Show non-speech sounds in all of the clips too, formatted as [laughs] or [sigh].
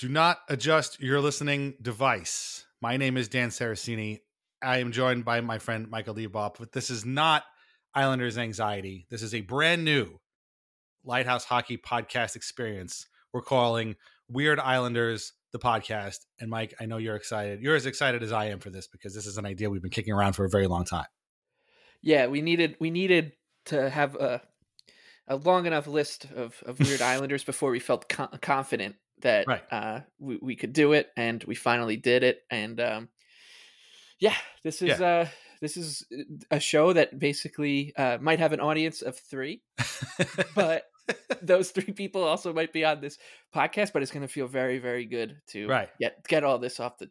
Do not adjust your listening device. My name is Dan Saraceni. I am joined by my friend Michael Leboff, but this is not Islanders Anxiety. This is a brand new Lighthouse Hockey podcast experience we're calling Weird Islanders, the podcast. And Mike, I know you're excited. You're as excited as I am for this because this is an idea we've been kicking around for a very long time. Yeah, we needed we needed to have a a long enough list of, of weird [laughs] islanders before we felt co- confident that Right. uh, we, we could do it, and we finally did it. And um, yeah, this is Yeah. uh, this is a show that basically uh, might have an audience of three, but [laughs] those three people also might be on this podcast. But it's going to feel very very good to Right. get get all this off the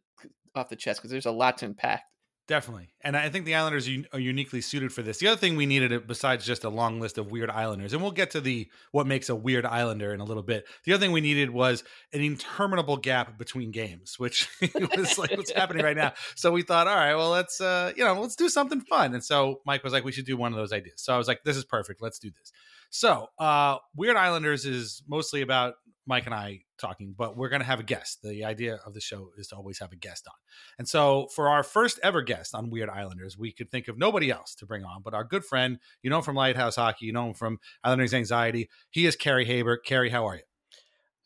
off the chest because there's a lot to unpack. Definitely. And I think the Islanders are, uniquely suited for this. The other thing we needed, uh, besides just a long list of weird Islanders, and we'll get to the what makes a weird Islander in a little bit. The other thing we needed was an interminable gap between games, which [laughs] was like what's happening right now. So we thought, all right, well, let's uh, you know, let's do something fun. And so Mike was like, we should do one of those ideas. So I was like, this is perfect. Let's do this. So uh, Weird Islanders is mostly about Mike and I talking, but we're going to have a guest. The idea of the show is to always have a guest on. And so for our first ever guest on Weird Islanders, we could think of nobody else to bring on, but our good friend, you know him from Lighthouse Hockey, you know him from Islanders Anxiety. He is Carrie Haber. Carrie, how are you?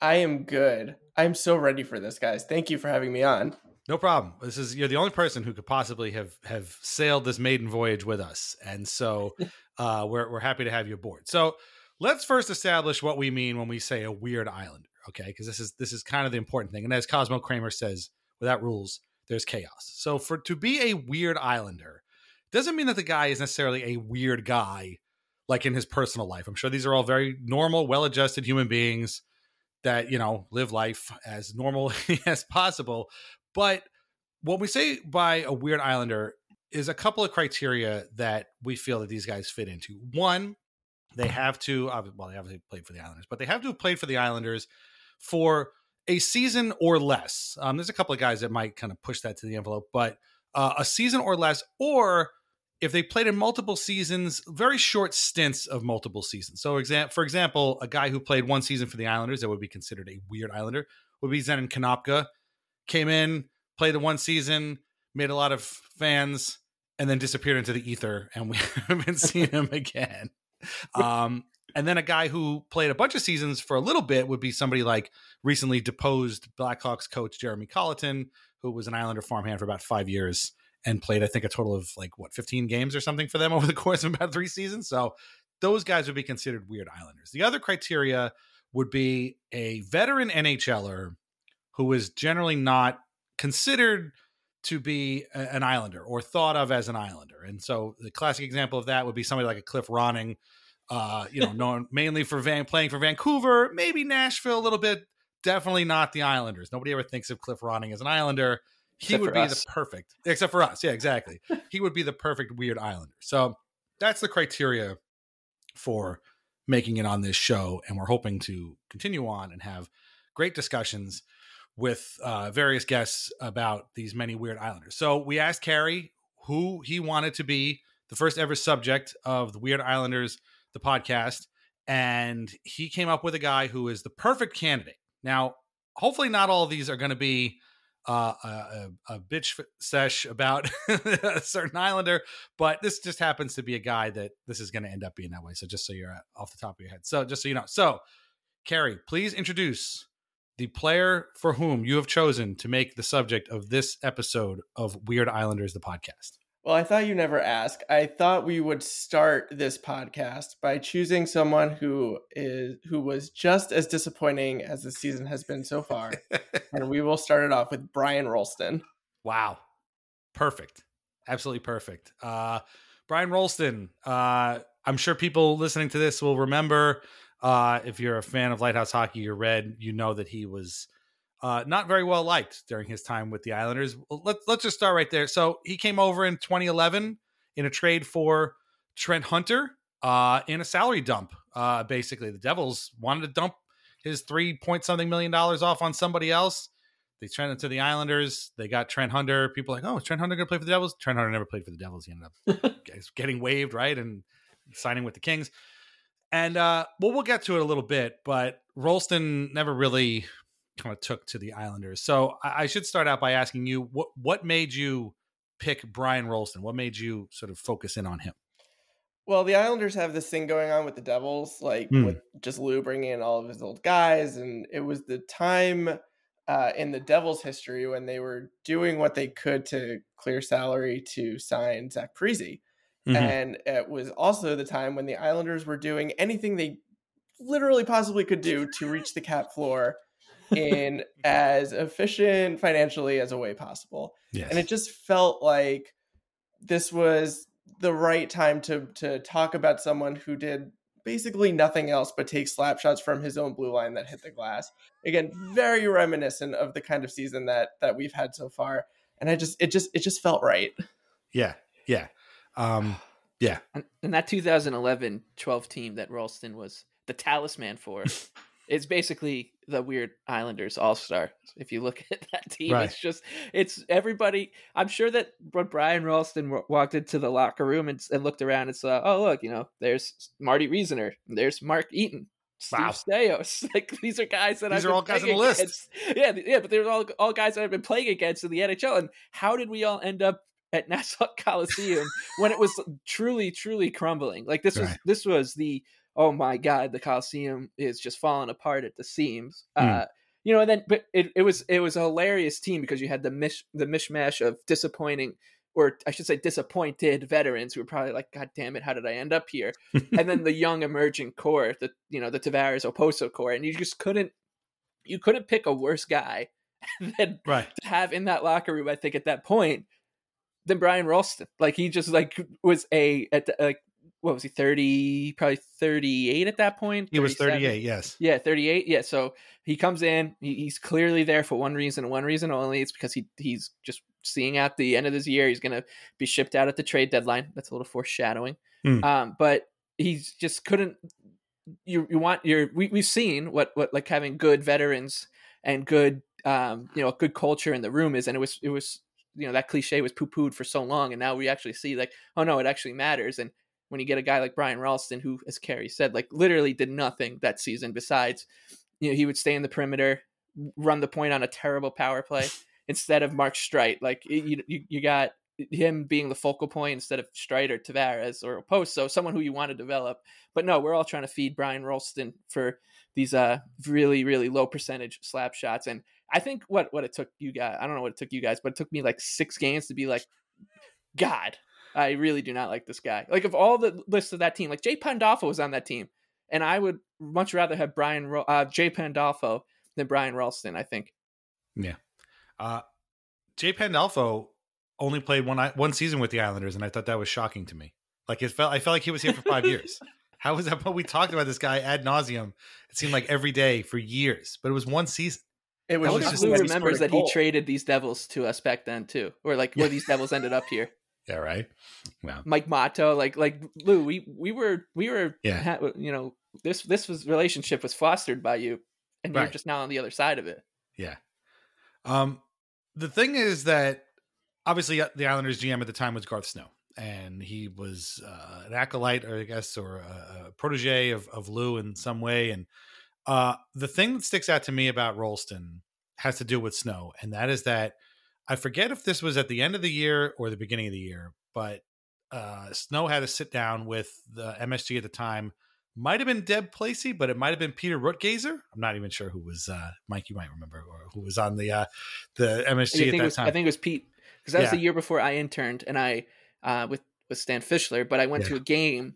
I am good. I'm so ready for this, guys. Thank you for having me on. No problem. This is you're the only person who could possibly have have sailed this maiden voyage with us, and so [laughs] uh, we're we're happy to have you aboard. So let's first establish what we mean when we say a weird islander, okay? Because this is this is kind of the important thing. And as Cosmo Kramer says, without rules, there's chaos. So for to be a weird islander doesn't mean that the guy is necessarily a weird guy, like in his personal life. I'm sure these are all very normal, well-adjusted human beings that you know live life as normal [laughs] as possible but what we say by a weird islander is a couple of criteria that we feel that these guys fit into one they have to well they obviously played for the islanders but they have to have played for the islanders for a season or less um, there's a couple of guys that might kind of push that to the envelope but uh, a season or less or if they played in multiple seasons, very short stints of multiple seasons. So, exam- for example, a guy who played one season for the Islanders that would be considered a weird Islander would be Zenon Konopka. Came in, played the one season, made a lot of fans, and then disappeared into the ether, and we [laughs] haven't seen him again. Um, and then a guy who played a bunch of seasons for a little bit would be somebody like recently deposed Blackhawks coach Jeremy Colliton, who was an Islander farmhand for about five years and played, I think, a total of like what, 15 games or something for them [laughs] over the course of about three seasons. So those guys would be considered weird Islanders. The other criteria would be a veteran NHLer who is generally not considered to be a- an Islander or thought of as an Islander. And so the classic example of that would be somebody like a Cliff Ronning, uh, you know, [laughs] known mainly for Van playing for Vancouver, maybe Nashville a little bit. Definitely not the Islanders. Nobody ever thinks of Cliff Ronning as an Islander. He Except would be us. the perfect, except for us. Yeah, exactly. he would be the perfect weird Islander. So that's the criteria for making it on this show. And we're hoping to continue on and have great discussions with uh, various guests about these many weird Islanders. So we asked Carrie who he wanted to be the first ever subject of the Weird Islanders, the podcast, and he came up with a guy who is the perfect candidate. Now, hopefully, not all of these are going to be uh, a, a, bitch sesh about [laughs] a certain Islander, but this just happens to be a guy that this is going to end up being that way. So just so you're uh, off the top of your head, so just so you know, so Carrie, please introduce the player for whom you have chosen to make the subject of this episode of Weird Islanders, the podcast. Well, I thought you never ask. I thought we would start this podcast by choosing someone who is who was just as disappointing as the season has been so far, [laughs] and we will start it off with Brian Rolston. Wow. Perfect. Absolutely perfect. Uh, Brian Rolston, uh, I'm sure people listening to this will remember. Uh, if you're a fan of Lighthouse Hockey or Red, you know that he was uh, not very well liked during his time with the Islanders. Let, let's just start right there. So he came over in 2011 in a trade for Trent Hunter uh, in a salary dump. Uh, basically, the Devils wanted to dump his three point something million dollars off on somebody else. They turned it to the Islanders. They got Trent Hunter. People are like, oh, is Trent Hunter going to play for the Devils? Trent Hunter never played for the Devils. He ended up [laughs] getting waived, right? And signing with the Kings. And uh, well, we'll get to it a little bit, but Rolston never really kind of took to the Islanders. So I, I should start out by asking you what what made you pick Brian Rolston? What made you sort of focus in on him? Well, the Islanders have this thing going on with the Devils, like Hmm. with just Lou bringing in all of his old guys, and it was the time uh, in the Devils' history when they were doing what they could to clear salary to sign Zach Parise. Mm-hmm. And it was also the time when the Islanders were doing anything they literally possibly could do to reach the cap floor in [laughs] as efficient financially as a way possible. Yes. And it just felt like this was the right time to to talk about someone who did basically nothing else but take slap shots from his own blue line that hit the glass. Again, very reminiscent of the kind of season that that we've had so far. And I just it just it just felt right. yeah. Yeah. Um, [sighs] yeah. And, and that 2011 12 team that Ralston was the talisman for [laughs] is basically the weird Islanders all star. If you look [laughs] at that team, Right. it's just, it's everybody. I'm sure that when Brian Ralston wa- walked into the locker room and, and looked around and saw, oh, look, you know, there's Marty Reasoner, there's Mark Eaton. Steve Wow. Staios, [laughs] like these are guys that These I've are been all guys on the list. against. Yeah, yeah, but they're all all guys that I've been playing against in the NHL. And how did we all end up at [laughs] Nassau Coliseum when it was truly, truly crumbling? Like this was this was the oh my god, the Coliseum is just falling apart at the seams. Hmm. Uh, you know, and then but it, it was it was a hilarious team because you had the mish the mishmash of disappointing or I should say disappointed veterans who were probably like, God damn it, how did I end up here? [laughs] and then the young emerging core, the you know, the Tavares Okposo core, and you just couldn't you couldn't pick a worse guy [laughs] than Right. to have in that locker room, I think at that point, than Brian Ralston. Like he just like was a at the, like what was he thirty probably thirty eight at that point. He was 38. Yes. Yeah, thirty eight. Yeah, so he comes in. He, he's clearly there for one reason one reason only. It's because he he's just seeing out the end of this year. He's gonna be shipped out at the trade deadline. That's a little foreshadowing. Hmm. Um, but he's just couldn't. You you want your we we've seen what what like having good veterans and good um you know good culture in the room is, and it was it was you know that cliche was poo pooed for so long, and now we actually see like, oh no, it actually matters. And when you get a guy like Brian Ralston, who, as Carrie said, like literally did nothing that season besides, you know, he would stay in the perimeter, run the point on a terrible power play [laughs] instead of Mark Streit. Like you, you, you got him being the focal point instead of Streit or Tavares or Post. So someone who you want to develop. But no, we're all trying to feed Brian Ralston for these uh really really low percentage slap shots and I think what what it took you guys I don't know what it took you guys but it took me like 6 games to be like god I really do not like this guy. Like of all the lists of that team, like Jay Pandolfo was on that team, and I would much rather have Brian uh, Jay Pandolfo than Brian Ralston. I think. Yeah, uh, Jay Pandolfo only played one one season with the Islanders, and I thought that was shocking to me. Like it felt, I felt like he was here for five years. [laughs] How was that? But we talked about this guy ad nauseum. It seemed like every day for years, but it was one season. It was, just, Lou remembers that he traded these Devils to us back then too, or like where these Devils ended up here. [laughs] Yeah, right. Wow. Mike Mottau, like like Lou, we we were we were yeah. you know this this was relationship was fostered by you, and right. you're just now on the other side of it. Yeah. Um, the thing is that obviously uh, the Islanders GM at the time was Garth Snow, and he was uh, an acolyte, or I guess, or a, a protege of of Lou in some way. And uh, the thing that sticks out to me about Rolston has to do with Snow, and that is that I forget if this was at the end of the year or the beginning of the year, but uh, Snow had to sit down with the MSG at the time. Might have been Deb Placey, but it might have been Peter Rutgazer. I'm not even sure who was uh, Mike. You might remember or who was on the uh, the MSG at that was, time. I think it was Pete because that yeah. was the year before I interned, and I uh, with with Stan Fischler. But I went yeah. to a game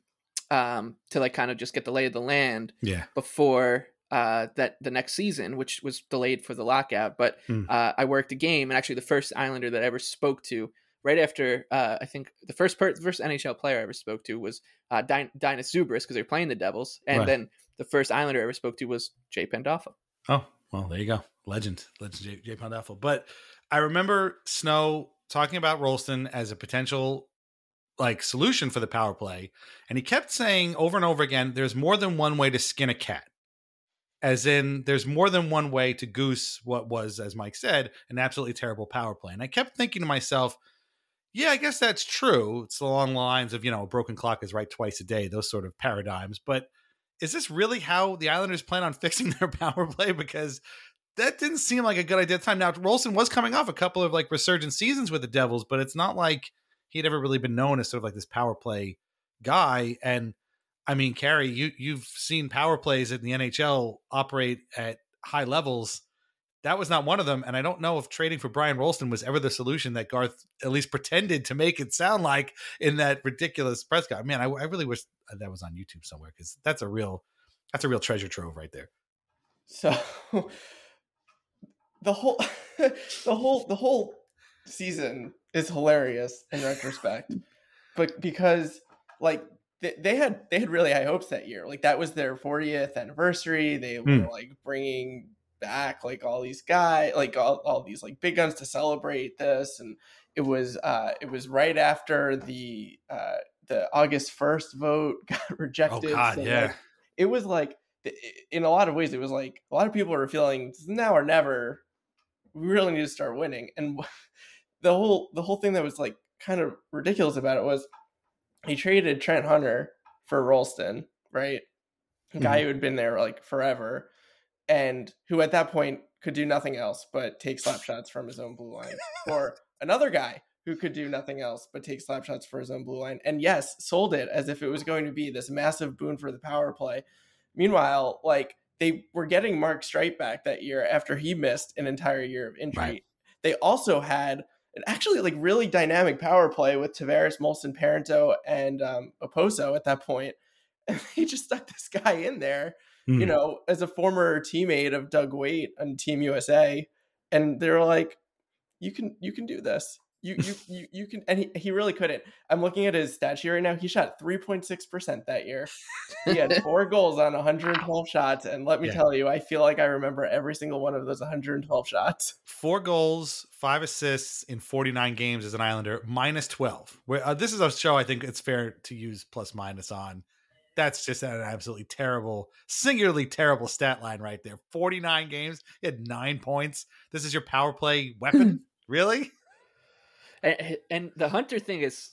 um, to like kind of just get the lay of the land. Yeah. Before uh, that the next season, which was delayed for the lockout. But mm. uh, I worked a game, and actually the first Islander that I ever spoke to, right after uh, I think the first per- first NHL player I ever spoke to was uh, Zubrus because they were playing the Devils, and right. then the first Islander I ever spoke to was Jay Pandolfo. Oh well, there you go, legend, legend Jay, Jay Pandolfo. But I remember Snow talking about Rolston as a potential like solution for the power play, and he kept saying over and over again, "There's more than one way to skin a cat." As in there's more than one way to goose what was as mike said an absolutely terrible power play. And i kept thinking to myself yeah i guess that's true. It's along the lines of you know a broken clock is right twice a day those sort of paradigms. But is this really how the islanders plan on [laughs] fixing their power play? Because that didn't seem like a good idea at the time. Now rolston was coming off a couple of like resurgent seasons with the devils but it's not like he'd ever really been known as sort of like this power play guy. And I mean, Carrie, you you've seen power plays in the NHL operate at high levels. That was not one of them, and I don't know if trading for Brian Rolston was ever the solution that Garth at least pretended to make it sound like in that ridiculous press conference. Man, I, I really wish that was on YouTube somewhere because that's a real that's a real treasure trove right there. So [laughs] the whole [laughs] the whole the whole season is hilarious in retrospect, but because like they, they had they had really high hopes that year. Like that was their 40th anniversary. They were mm. like bringing back like all these guys, like all, all these like big guns to celebrate this, and it was uh it was right after the uh the August 1st vote [laughs] got oh, rejected. Oh God, so, yeah. Like, it was like in a lot of ways it was like a lot of people were feeling now or never. We really need to start winning, and [laughs] the whole the whole thing that was like kind of ridiculous about it was he traded Trent Hunter for Rolston, right? A guy mm-hmm. who had been there like forever, and who at that point could do nothing else but take slap shots from his own blue line, or [laughs] another guy who could do nothing else but take slap shots for his own blue line. And yes, sold it as if it was going to be this massive boon for the power play. Meanwhile, like they were getting Mark Streit back that year after he missed an entire year of injury. Right. They also had an actually like really dynamic power play with Tavares, Moulson, Parenteau, and um, Okposo at that point. And he just stuck this guy in there, mm. you hmm. know, as a former teammate of Doug Weight on Team USA. And they're like, you can you can do this you you [laughs] you, you can and he, he really couldn't i'm looking at his stat sheet right now he shot 3.6% that year he had [laughs] four goals on 112 shots and let me yeah. tell you i feel like i remember every single one of those 112 shots four goals five assists in 49 games as an islander minus 12 Where, uh, this is a show i think it's fair to use plus minus on that's just an absolutely terrible, singularly terrible stat line right there. 49 games, he had nine points. This is your power play weapon? [clears throat] really? And, and the hunter thing is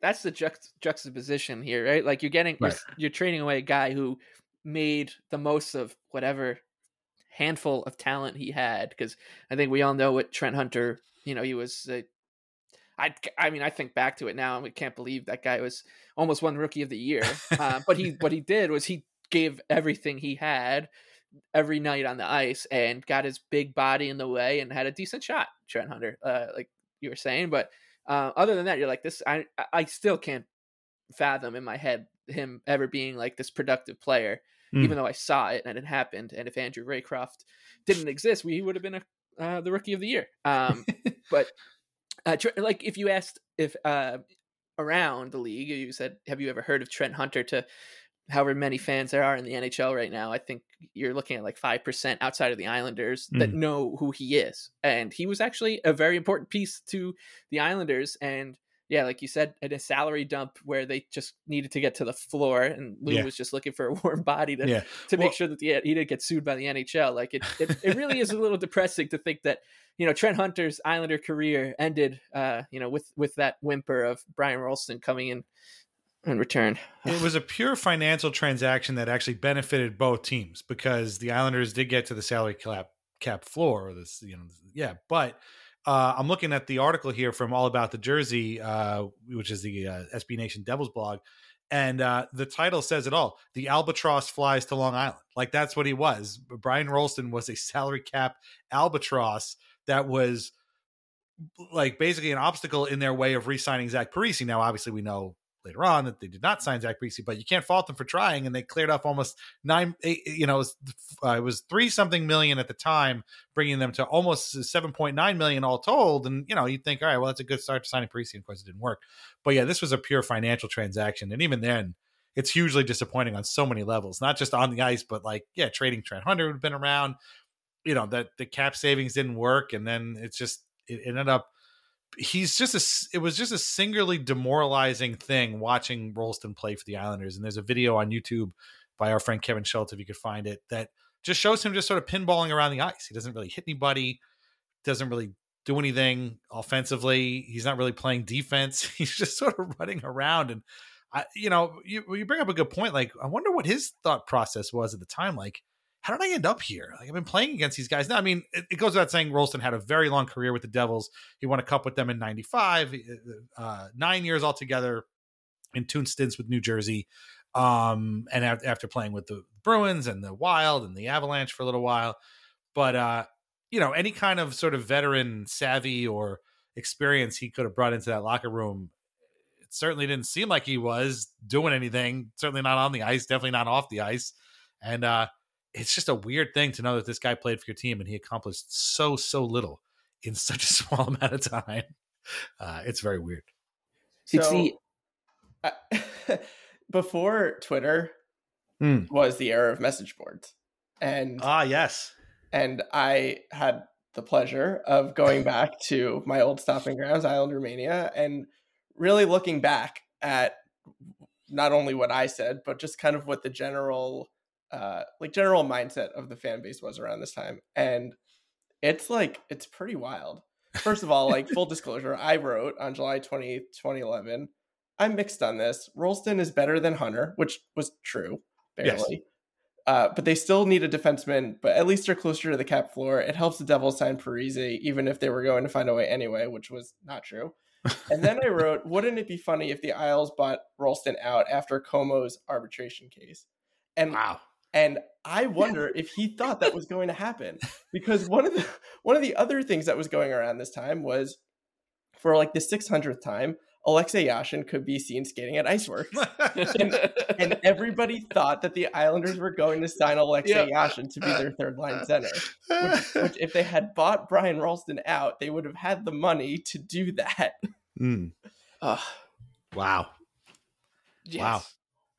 that's the juxt- juxtaposition here, right? Like you're getting you're, you're trading away a guy who made the most of whatever handful of talent he had because I think we all know what Trent Hunter, you know, he was uh, I I mean I think back to it now and we can't believe that guy was almost one rookie of the year. [laughs] uh, but he what he did was he gave everything he had every night on the ice and got his big body in the way and had a decent shot, Trent Hunter, uh, like you were saying. But uh, other than that, you're like this. I I- still can't fathom in my head him ever being like this productive player, Mm. even though I saw it and it happened. And if Andrew Raycroft didn't exist, we would have been a, uh, the rookie of the year. Um, but [laughs] uh, Tr- like if you asked if uh, around the league, you said, "Have you ever heard of Trent Hunter?" To however many fans there are in the NHL right now, I think you're looking at like five percent outside of the Islanders that Mm. know who he is, and he was actually a very important piece to the Islanders. And yeah, like you said, at a salary dump where they just needed to get to the floor, and Lou Yeah. was just looking for a [laughs] warm body to Yeah. to Well- make sure that the, he didn't get sued by the NHL. Like it, it, it really is a [laughs] little depressing to think that you know Trent Hunter's Islander career ended, uh, you know, with with that whimper of Brian Rolston coming in in return. it was a pure financial transaction that actually benefited both teams because the Islanders did get to the salary cap cap floor or this you know yeah but uh, I'm looking at the article here from All About the Jersey, uh, which is the uh, SB Nation Devils blog, and uh, the title says it all: "The Albatross flies to Long Island." Like that's what he was. Brian Rolston was a salary cap albatross that was like basically an obstacle in their way of re-signing Zach Parise. Now, obviously, we know later on that they did not sign Zach Parise, but you can't fault them for trying, and they cleared off almost nine. Eight, you know, it was, uh, it was three something million at the time, bringing them to almost seven point nine million all told. And you know, you'd think, all right, well, that's a good start to signing Parise. Of course, it didn't work, but yeah, this was a pure financial transaction, and even then. It's hugely disappointing on so many levels, not just on the ice, but like, yeah, trading Trent Hunter would have been around. You know, that the cap savings didn't work. And then it's just, it ended up he's just a it was just a singularly demoralizing thing watching Rolston play for the Islanders. And there's a video on YouTube by our friend Kevin Schultz, if you could find it, that just shows him just sort of pinballing around the ice. He doesn't really hit anybody, doesn't really do anything offensively. He's not really playing defense. [laughs] He's just sort of running around. And I, you know, you you bring up a good point. Like, I wonder what his thought process was at the time. Like, how did I end up here? Like I've been playing against these guys. Now, I mean, it, it goes without saying, Rolston had a very long career with the Devils. He won a cup with them in '95, uh, nine years altogether, in two stints with New Jersey. Um, and a- after playing with the Bruins and the Wild and the Avalanche for a little while, but uh, you know, any kind of sort of veteran savvy or experience he could have brought into that locker room. It certainly didn't seem like he was doing anything. Certainly not on the ice. Definitely not off the ice. And uh, it's just a weird thing to know that this guy played for your team and he accomplished so so little in [laughs] such a small amount of time. Uh, it's very weird. See, see, I- [laughs] before Twitter Hmm. was the era of message boards, and Ah, yes. and I had the pleasure of going [laughs] back to my old stopping grounds, Island Romania, and really looking back at not only what I said, but just kind of what the general, uh, like general mindset of the fan base was around this time, and it's like it's pretty wild. First of all, like full [laughs] disclosure, I wrote on July 20th, 2011. I'm mixed on this. Rolston is better than Hunter, which was true, Yes. barely. Uh, but they still need a defenseman, but at least they're closer to the cap floor. It helps the Devils sign Parise, even if they were going to find a way anyway, which was not true. And then I wrote, [laughs] wouldn't it be funny if the Isles bought Rolston out after Comeau's arbitration case? And Wow. And I wonder if he thought that was going to happen because one of the one of the other things that was going around this time was for like the 600th time, Alexei Yashin could be seen skating at Iceworks. and everybody thought that the Islanders were going to sign Alexei Yashin to be their third line center. Which, which, if they had bought Brian Ralston out, they would have had the money to do that. Mm. Ugh, Wow. yes. Wow.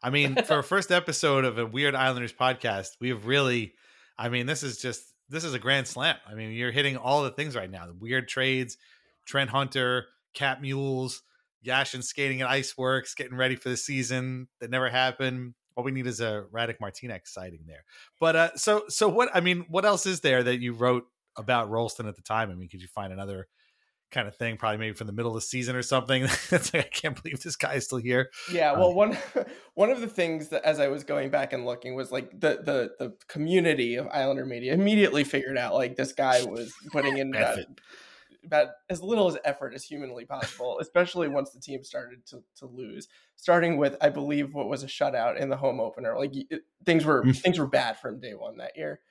I mean, for a first episode of a Weird Islanders podcast, we have really, I mean, this is just, this is a grand slam. I mean, you're hitting all the things right now the weird trades, Trent Hunter, Cat Mules, Yashin skating at Iceworks, getting ready for the season that never happened. All we need is a Radek Martinek sighting there. But uh, so, so what, I mean, what else is there that you wrote about Rolston at the time? I mean, could you find another kind of thing, probably maybe from the middle of the season or something. [laughs] it's like I can't believe this guy is still here. Yeah, Uh, well, one [laughs] one of the things that as I was going back and looking was like the the the community of Islander media immediately figured out like this guy was putting in [laughs] Bad about, as little as effort as humanly possible, especially once the team started to to lose. Starting with, I believe, what was a shutout in the home opener. Like it, things were Mm. things were bad from day one that year.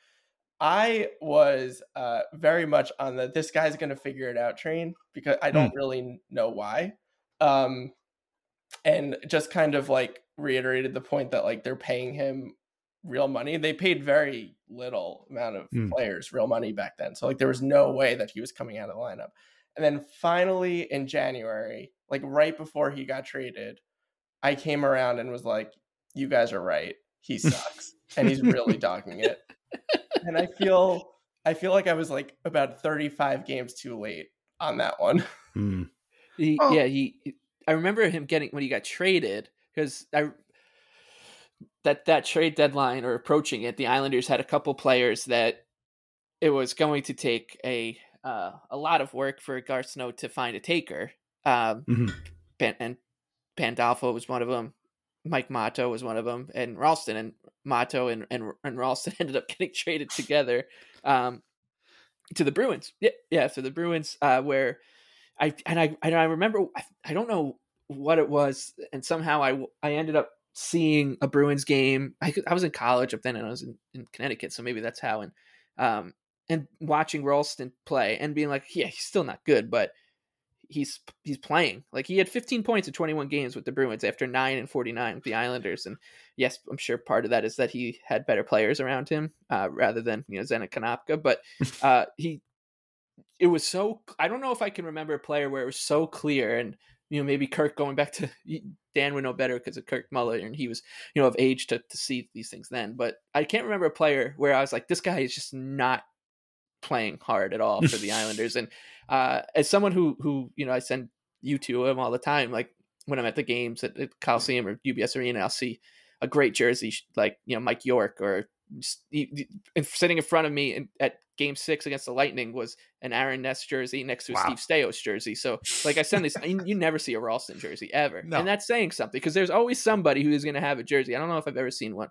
I was uh, very much on the this guy's going to figure it out train because I don't really know why. Um, and just kind of like reiterated the point that like they're paying him real money. They paid very little amount of Hmm. players real money back then. So like there was no way that he was coming out of the lineup. And then finally in January, like right before he got traded, I came around and was like, you guys are right. He [laughs] sucks. and he's really dogging it. And I feel I feel like I was like about 35 games too late on that one. [laughs] Hmm. He, Oh. Yeah, he. I remember him getting when he got traded because I that that trade deadline or approaching it, the Islanders had a couple players that it was going to take a uh, a lot of work for Garth Snow to find a taker. Um, Mhm. Pan, and Pandolfo was one of them. Mike Mottau was one of them, and Ralston and Mottau and and, and Ralston [laughs] ended up getting traded together um, to the Bruins. Yeah, yeah, to the Bruins, uh, where I and I and I remember I, I don't know what it was, and somehow I I ended up seeing a Bruins game. I, I was in college up then, and I was in, in Connecticut, so maybe that's how. And um, and watching Ralston play and being like, yeah, he's still not good, but he's he's playing. Like he had 15 points in 21 games with the Bruins after nine and 49 with the Islanders. And yes, I'm sure part of that is that he had better players around him uh, rather than you know Zenek Konopka. But [laughs] uh, he, it was so. I don't know if I can remember a player where it was so clear and. You know, maybe Kirk going back to Dan would know better because of Kirk Muller, and he was, you know, of age to, to see these things then. But I can't remember a player where I was like, this guy is just not playing hard at all for the Islanders. [laughs] And uh, as someone who who you know I send you to him all the time, like when I'm at the games at, at Coliseum or UBS Arena, I'll see a great jersey like you know Mike York or just, sitting in front of me in, at Game Six against the Lightning was an Aaron Ness jersey next to a Wow. Steve Staios jersey. So like I send these, you, you never see a Ralston jersey ever, No. and that's saying something because there's always somebody who is going to have a jersey. I don't know if I've ever seen one.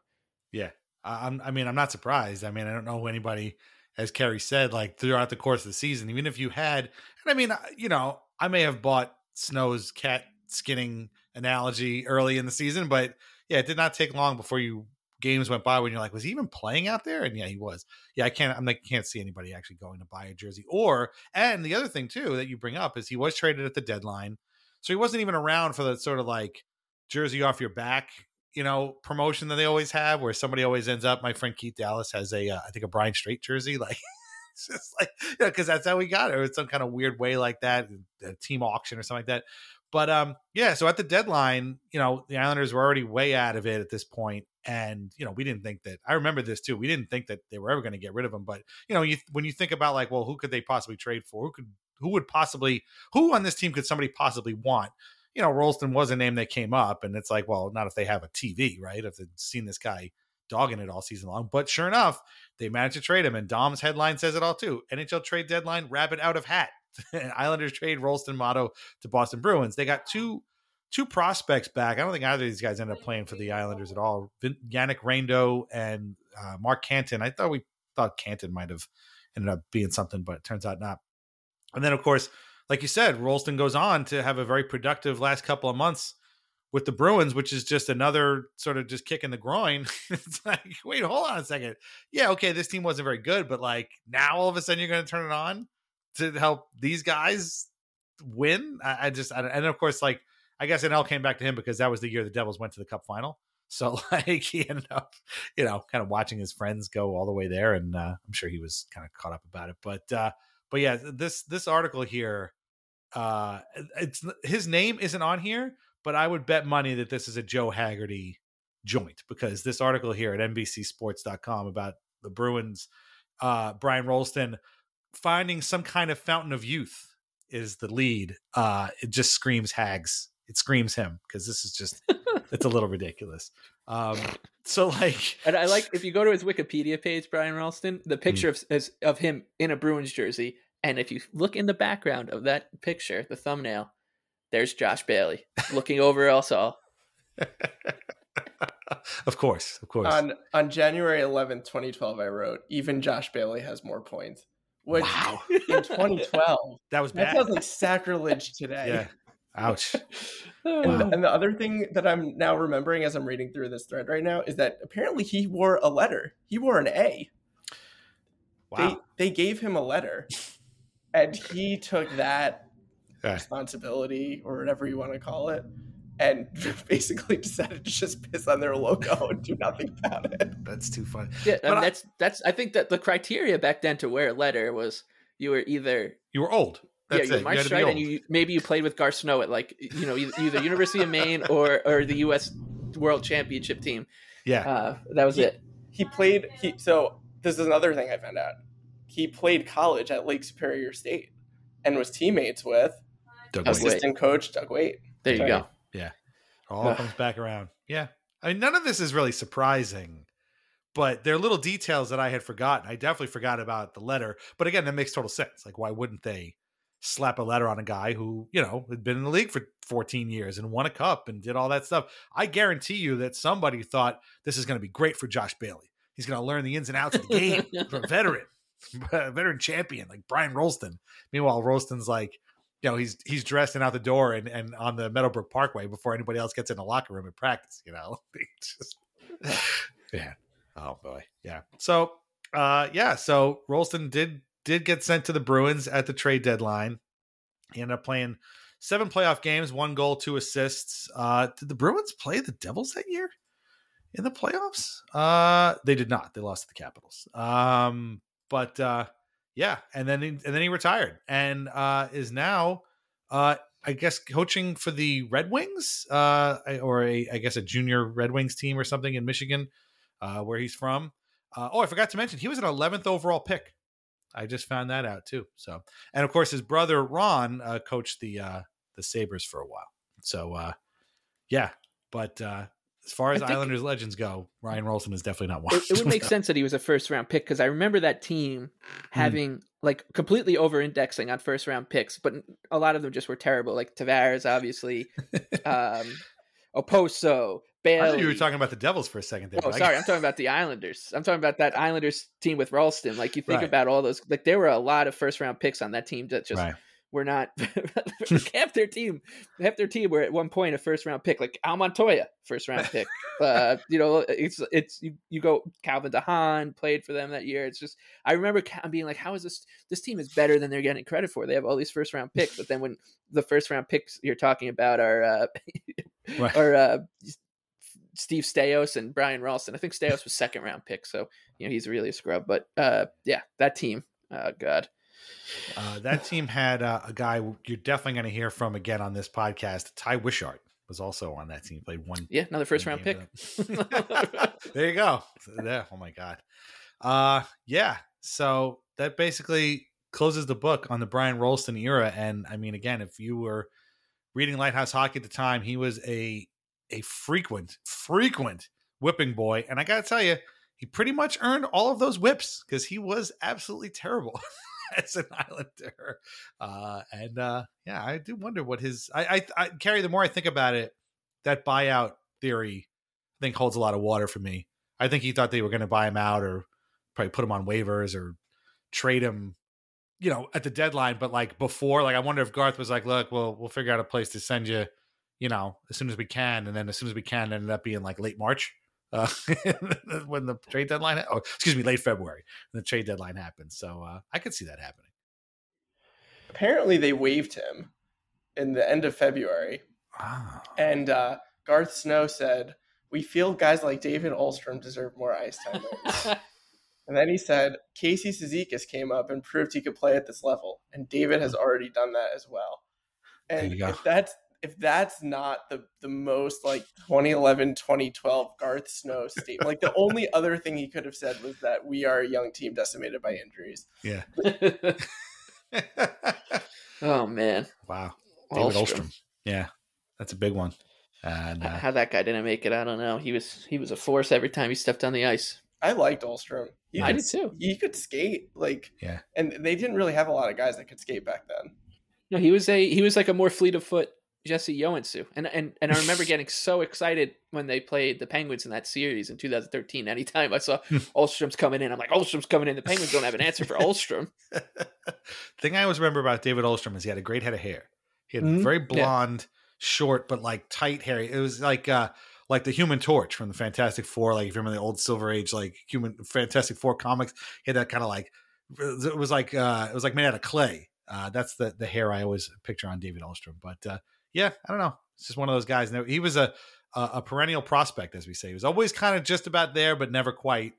Yeah. I- I'm, I mean, I'm not surprised. I mean, I don't know anybody, as Kerry said, like throughout the course of the season, even if you had, and I mean, you know, I may have bought Snow's cat skinning analogy early in the season, but yeah, it did not take long before you games went by when you're like, was he even playing out there? And yeah, he was. Yeah, I can't, I'm like, can't see anybody actually going to buy a jersey. Or, and the other thing too that you bring up is he was traded at the deadline, so he wasn't even around for the sort of like jersey off your back you know, promotion that they always have where somebody always ends up. My friend Keith Dallas has a, uh, I think a Brian Strait jersey. [laughs] Like, it's just like, yeah, because that's how we got it. It's some kind of weird way like that, a team auction or something like that. But um, yeah, so at the deadline, you know, the Islanders were already way out of it at this point, and you know, we didn't think that. I remember this too. We didn't think that they were ever going to get rid of him. But you know, you, when you think about like, well, who could they possibly trade for? Who could, who would possibly, who on this team could somebody possibly want? You know, Rolston was a name that came up, and it's like, well, not if they have a TV, right? If they've seen this guy dogging it all season long. But sure enough, they managed to trade him, and Dom's headline says it all too. NHL trade deadline, rabbit out of hat. [laughs] Islanders trade Rolston Mottau to Boston Bruins. They got two two prospects back. I don't think either of these guys ended up playing for the Islanders at all. Yannick Riendeau and uh, Mark Cantin. I thought we thought Cantin might have ended up being something, but it turns out not. And then, of course, like you said, Rolston goes on to have a very productive last couple of months with the Bruins, which is just another sort of just kick in the groin. [laughs] it's like, wait, hold on a second. Yeah, okay, this team wasn't very good, but like now all of a sudden you're going to turn it on to help these guys win. I, I just, I, and of course, like I guess it all came back to him because that was the year the Devils went to the Cup final. So [laughs] like he ended up, you know, kind of watching his friends go all the way there, and uh, I'm sure he was kind of caught up about it. But uh, but yeah, this this article here, uh, it's his name isn't on here, but I would bet money that this is a Joe Haggerty joint because this article here at NBCSports.com about the Bruins, uh, Brian Rolston finding some kind of fountain of youth is the lead. Uh, it just screams Hags. It screams him because this is just it's a little ridiculous. Um, so like [laughs] And I like if you go to his Wikipedia page, Brian Ralston, the Hmm. picture of of him in a Bruins jersey And if you look in the background of that picture, the thumbnail, there's Josh Bailey [laughs] looking over us all. of course, of course. On on January 11th, 2012, I wrote, even Josh Bailey has more points. Which wow, [laughs] in 2012, [laughs] that was that bad. sounds like sacrilege today. yeah. Ouch. And, Wow. and the other thing that I'm now remembering as I'm reading through this thread right now is that apparently he wore a letter. He wore an A. Wow. They they gave him a letter, and he took that Yeah. responsibility or whatever you want to call it, and [laughs] basically decided to just piss on their logo and do nothing about it. That's too funny. Yeah, I mean, I- that's that's. I think that the criteria back then to wear a letter was you were either You were old. That's yeah you it. You marched had right and you maybe you played with Gar Snow at like you know either, either University of Maine or or the U.S. World Championship team. yeah. Uh, that was He- it. He played. He so this is another thing I found out. He played college at Lake Superior State and was teammates with Doug Doug Weight. Weight. assistant coach Doug Weight. There you Sorry. go. all comes back around. Yeah. I mean, none of this is really surprising, but there are little details that I had forgotten. I definitely forgot about the letter. But again, that makes total sense. Like, why wouldn't they slap a letter on a guy who, you know, had been in the league for 14 years and won a cup and did all that stuff? I guarantee you that somebody thought this is going to be great for Josh Bailey. He's going to learn the ins and outs of the game [laughs] for a veteran, a [laughs] veteran champion like Brian Rolston. Meanwhile, Rolston's like, you know, he's he's dressed and out the door and, and on the Meadowbrook Parkway before anybody else gets in the locker room at practice, you know. [laughs] Just [sighs] yeah. Oh boy. Yeah. So uh yeah, so Rolston did did get sent to the Bruins at the trade deadline. He ended up playing seven playoff games, one goal, two assists. Uh did the Bruins play the Devils that year in the playoffs? Uh they did not. They lost to the Capitals. Um but uh yeah, and then he, and then he retired and uh, is now, uh, I guess, coaching for the Red Wings, uh, or a I guess a junior Red Wings team or something in Michigan, uh, where he's from. Uh, oh, I forgot to mention he was an 11th overall pick. I just found that out too. So, and of course, his brother Ron uh, coached the uh, the Sabres for a while. So, uh, yeah, but uh, as far as Islanders legends go, Ryan Rolston is definitely not one. It, it would make sense that he was a first round pick because I remember that team having like completely over indexing on first round picks, but a lot of them just were terrible. Like Tavares, obviously, [laughs] um, Okposo, Bailey. I thought you were talking about the Devils for a second there. Oh, sorry. I'm talking about the Islanders. I'm talking about that Islanders team with Ralston. Like you think Right. about all those, like there were a lot of first round picks on that team that just right. Were not [laughs] [laughs] half their team. Half their team were at one point a first round pick, like Al Montoya, first round [laughs] pick. uh, you know, it's it's you, you go Calvin DeHaan played for them that year. It's just I remember being like, how is this? This team is better than they're getting credit for. They have all these first round picks, but then when the first round picks you're talking about are uh, Right. are uh, Steve Staios and Brian Ralston. I think Staios was second round pick, so you know he's really a scrub. But uh, yeah, that team, oh god, Uh, that team had uh, a guy you're definitely going to hear from again on this podcast. Ty Wishart was also on that team. Played one. yeah, another first round pick. game for them. there you go. There. Oh my god. Uh, yeah. So that basically closes the book on the Brian Rolston era. And I mean, again, if you were reading Lighthouse Hockey at the time, he was a a frequent, frequent whipping boy. And I got to tell you, he pretty much earned all of those whips because he was absolutely terrible [laughs] [laughs] as an Islander. Uh, and uh, yeah, I do wonder what his. I, I, I carry. The more I think about it, that buyout theory, I think holds a lot of water for me. I think he thought they were going to buy him out or probably put him on waivers or trade him, you know, at the deadline. But like before, like I wonder if Garth was like, "Look, well, we'll figure out a place to send you." You know, as soon as we can, and then as soon as we can, ended up being like late March uh, [laughs] when the trade deadline. Oh, excuse me, late February when the trade deadline happened. So uh, I could see that happening. Apparently, they waived him in the end of February, Ah, and uh, Garth Snow said, "We feel guys like David Ullstrom deserve more ice time." [laughs] and then he said, "Casey Cizikas came up and proved he could play at this level, and David has already done that as well." And if that's if that's not the the most like 2011 2012 Garth Snow statement, like the only [laughs] other thing he could have said was that we are a young team decimated by injuries. yeah. [laughs] oh man, wow. David Ullstrom. Ullstrom. Yeah, that's a big one. And uh, how that guy didn't make it, I don't know. He was he was a force every time he stepped on the ice. I liked Ullstrom. He I could, did too. He could skate, like Yeah. and they didn't really have a lot of guys that could skate back then. No, he was a he was like a more fleet of foot Jesse Joensuu. And and and I remember getting so excited when they played the Penguins in that series in 2013. Anytime I saw [laughs] Ullstrom's coming in, I'm like, Ullstrom's coming in. The Penguins don't have an answer for [laughs] Ullstrom. [laughs] thing I always remember about David Ullstrom is he had a great head of hair. He had Mhm. very Yeah. blonde, short, but like tight hair. It was like uh like the Human Torch from the Fantastic Four. Like if you remember the old Silver Age, like Human Fantastic Four comics, he had that kind of like it was like uh it was like made out of clay. Uh that's the the hair I always picture on David Ullstrom. But uh yeah, I don't know. It's just one of those guys. He was a a, a perennial prospect, as we say. He was always kind of just about there, but never quite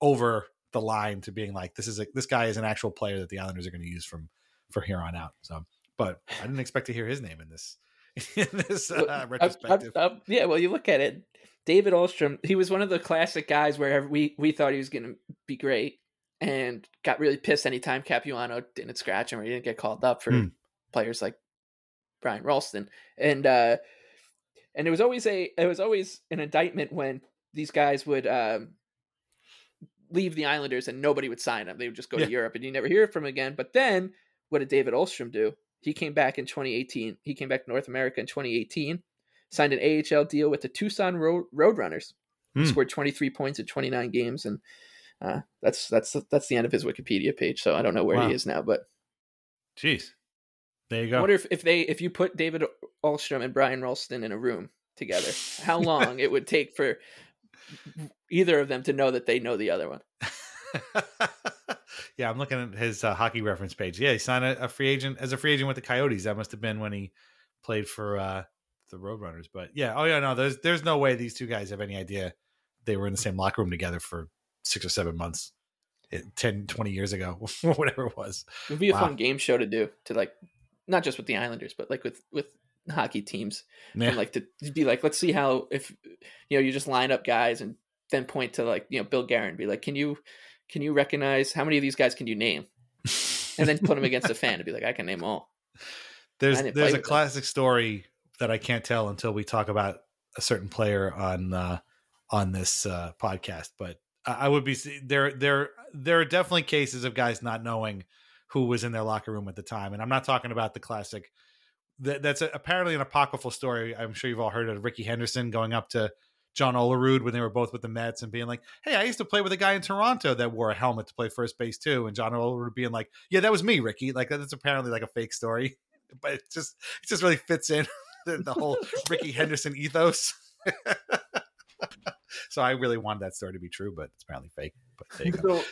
over the line to being like this is a, this guy is an actual player that the Islanders are going to use from for here on out. So, but I didn't expect to hear his name in this [laughs] in this uh, I- I- retrospective. I- yeah, well, you look at it. David Ullstrom, he was one of the classic guys where we we thought he was going to be great, and got really pissed anytime Capuano didn't scratch him or he didn't get called up for Hmm. players like Brian Rolston, and uh, and it was always a it was always an indictment when these guys would um, leave the Islanders and nobody would sign them. They would just go Yeah. to Europe and you never hear from them again. But then what did David Ullstrom do? He came back in 2018. He came back to North America in 2018, signed an AHL deal with the Tucson Road Roadrunners. Hmm. scored 23 points in 29 games, and uh, that's that's that's the end of his Wikipedia page. So I don't know where Wow. he is now, but Jeez, there you go. I wonder if, if they if you put David Ullstrom and Brian Rolston in a room together, how [laughs] long it would take for either of them to know that they know the other one. [laughs] yeah, I'm looking at his uh, hockey reference page. Yeah, he signed a, a free agent as a free agent with the Coyotes. That must have been when he played for uh, the Roadrunners. But yeah, oh yeah, no, there's there's no way these two guys have any idea they were in the same locker room together for six or seven months, eh, 10, 20 years ago, [laughs] whatever it was. It would be a Wow. fun game show to do to like not just with the Islanders, but like with with hockey teams. Yeah. And like to be like, let's see how if you know you just line up guys and then point to like you know Bill Guerin, be like, can you can you recognize how many of these guys can you name? [laughs] And then put them against a fan and be like, I can name all. There's there's a with them. classic story that I can't tell until we talk about a certain player on uh, on this uh, podcast. But I, I would be there. There there are definitely cases of guys not knowing who was in their locker room at the time, and I'm not talking about the classic. That, that's a, apparently an apocryphal story. I'm sure you've all heard of Rickey Henderson going up to John Olerud when they were both with the Mets and being like, "Hey, I used to play with a guy in Toronto that wore a helmet to play first base too," and John Olerud being like, "Yeah, that was me, Ricky." Like that's apparently like a fake story, [laughs] but it just it just really fits in [laughs] the, the whole Rickey Henderson ethos. [laughs] so I really wanted that story to be true, but it's apparently fake. But there you go. So,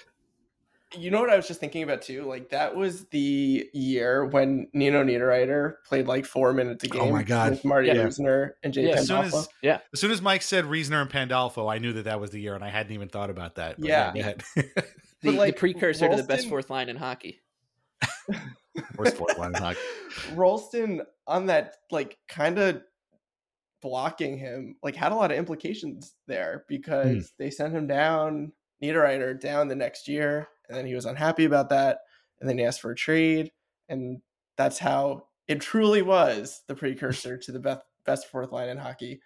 you know what I was just thinking about too? Like that was the year when Nino Niederreiter played like four minutes a game. Oh my God. with Marty Yeah. Reasoner and Jay Yeah, as soon Pandolfo. as Yeah. as soon as Mike said Reasoner and Pandolfo, I knew that that was the year, and I hadn't even thought about that. But Yeah. go. [laughs] The, But, like, the precursor to the best fourth line in hockey. [laughs] Worst fourth line in hockey. Rolston on that like kind of blocking him like had a lot of implications there because hmm. they sent him down Niederreiter down the next year and then he was unhappy about that and then he asked for a trade and that's how it truly was the precursor to the best best fourth line in hockey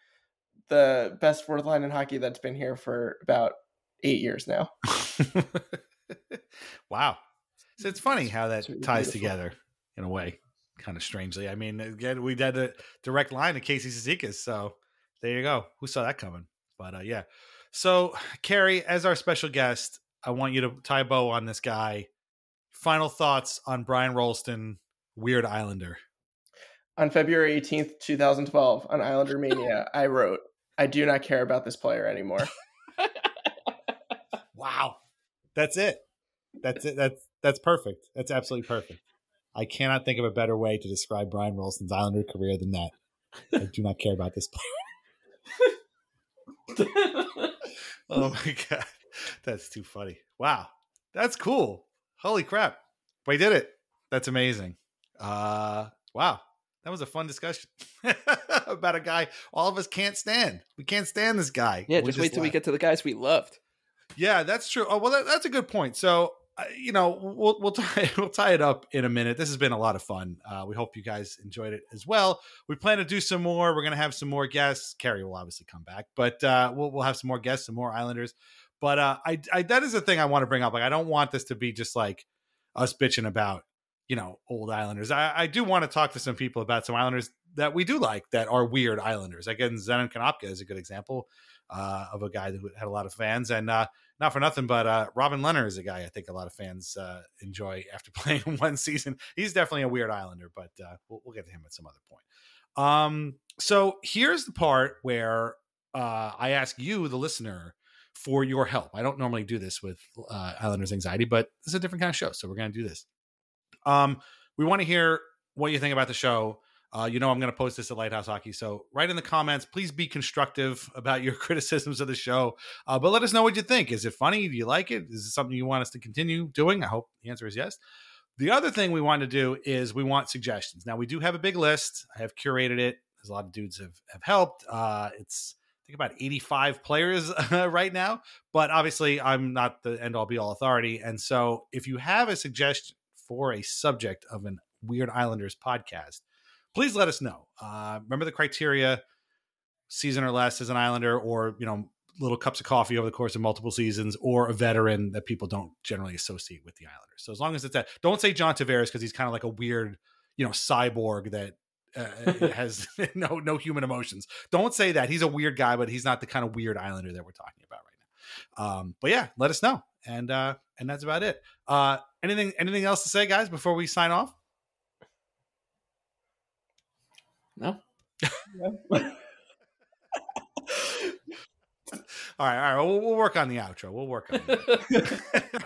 the best fourth line in hockey that's been here for about 8 years now [laughs] wow. So it's funny how that really ties beautiful. together in a way, kind of strangely. I mean, again, we had a direct line to Casey Cizikas, so there you go. Who saw that coming? But uh, yeah. So, Carrie, as our special guest, I want you to tie a bow on this guy. Final thoughts on Brian Rolston, Weird Islander. on February 18th 2012 on Islander Mania I wrote I do not care about this player anymore [laughs] Wow. That's it. That's it. That's that's perfect. That's absolutely perfect. I cannot think of a better way to describe Brian Rolston's Islander career than that. I do not care about this player. [laughs] oh my [laughs] god. That's too funny. Wow. That's cool. Holy crap. We did it. That's amazing. Uh wow. That was a fun discussion [laughs] about a guy all of us can't stand. We can't stand this guy. Yeah, We just wait till we get to the guys we loved. Yeah, that's true. Oh well, that, that's a good point. So, you know, we'll we'll tie [laughs] we'll tie it up in a minute. This has been a lot of fun. Uh, we hope you guys enjoyed it as well. We plan to do some more. We're going to have some more guests. Carrie will obviously come back, but uh, we'll we'll have some more guests, some more Islanders. But uh, I, I that is the thing I want to bring up. Like, I don't want this to be just like us bitching about you know old Islanders. I, I do want to talk to some people about some Islanders that we do like that are weird Islanders. Again, Zenon Konopka is a good example uh, of a guy who had a lot of fans, and uh, not for nothing, but uh, Robin Lehner is a guy I think a lot of fans uh, enjoy after [laughs] playing one season. He's definitely a weird Islander, but uh, we'll, we'll get to him at some other point. Um, so here's the part where uh, I ask you, the listener, for your help. I don't normally do this with uh, Islanders anxiety, but this is a different kind of show, so we're going to do this. Um, we want to hear what you think about the show. Uh, you know, I'm going to post this at Lighthouse Hockey. So, write in the comments. Please be constructive [laughs] about your [laughs] criticisms of the show. Uh, but let us know what you think. Is it funny? Do you like it? Is it something you want us to continue doing? I hope the answer is yes. The other thing we want to do is we want suggestions. Now, we do have a big list. I have curated it. There's a lot of dudes have, have helped. Uh, it's, I think, about 85 players [laughs] right now. But obviously, I'm not the end all be all authority. And so, if you have a suggestion for a subject of an Weird Islanders podcast, please let us know. Uh, remember the criteria: season or less as an Islander, or you know, little cups of coffee over the course of multiple seasons, or a veteran that people don't generally associate with the Islanders. So as long as it's that, don't say John Tavares because he's kind of like a weird, you know, cyborg that uh, [laughs] has [laughs] no no human emotions. Don't say that. He's a weird guy, but he's not the kind of weird Islander that we're talking about right now. Um, but yeah, let us know, and uh, and that's about it. Uh, anything anything else to say, guys, before we sign off? No. [laughs] All right, all right. We'll, we'll work on the outro. We'll work on it.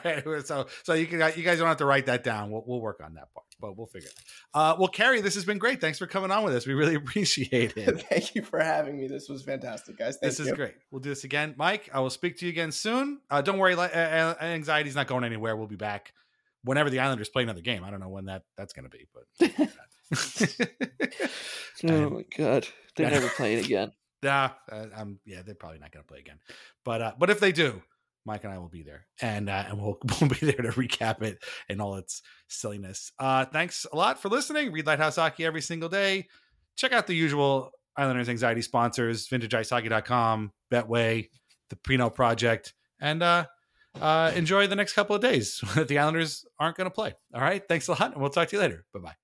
Right, [laughs] [laughs] so, so you can you guys don't have to write that down. We'll, we'll work on that part, but we'll figure it. out. Uh, well, Carrie, this has been great. Thanks for coming on with us. We really appreciate it. Thank you for having me. This was fantastic, guys. Thank this you. is great. We'll do this again, Mike. I will speak to you again soon. Uh, don't worry, uh, anxiety's not going anywhere. We'll be back whenever the Islanders play another game. I don't know when that that's going to be, but. [laughs] [laughs] Oh my god, they're never playing again. [laughs] Yeah, uh, um, yeah, they're probably not going to play again. But uh, but if they do, Mike and I will be there, and uh, and we'll we'll be there to recap it and all its silliness. Uh, thanks a lot for listening. Read Lighthouse Hockey every single day. Check out the usual Islanders anxiety sponsors: VintageIceHockey.com, Betway, the Prino Project, and uh, uh, enjoy the next couple of days that the Islanders aren't going to play. All right, thanks a lot, and we'll talk to you later. Bye bye.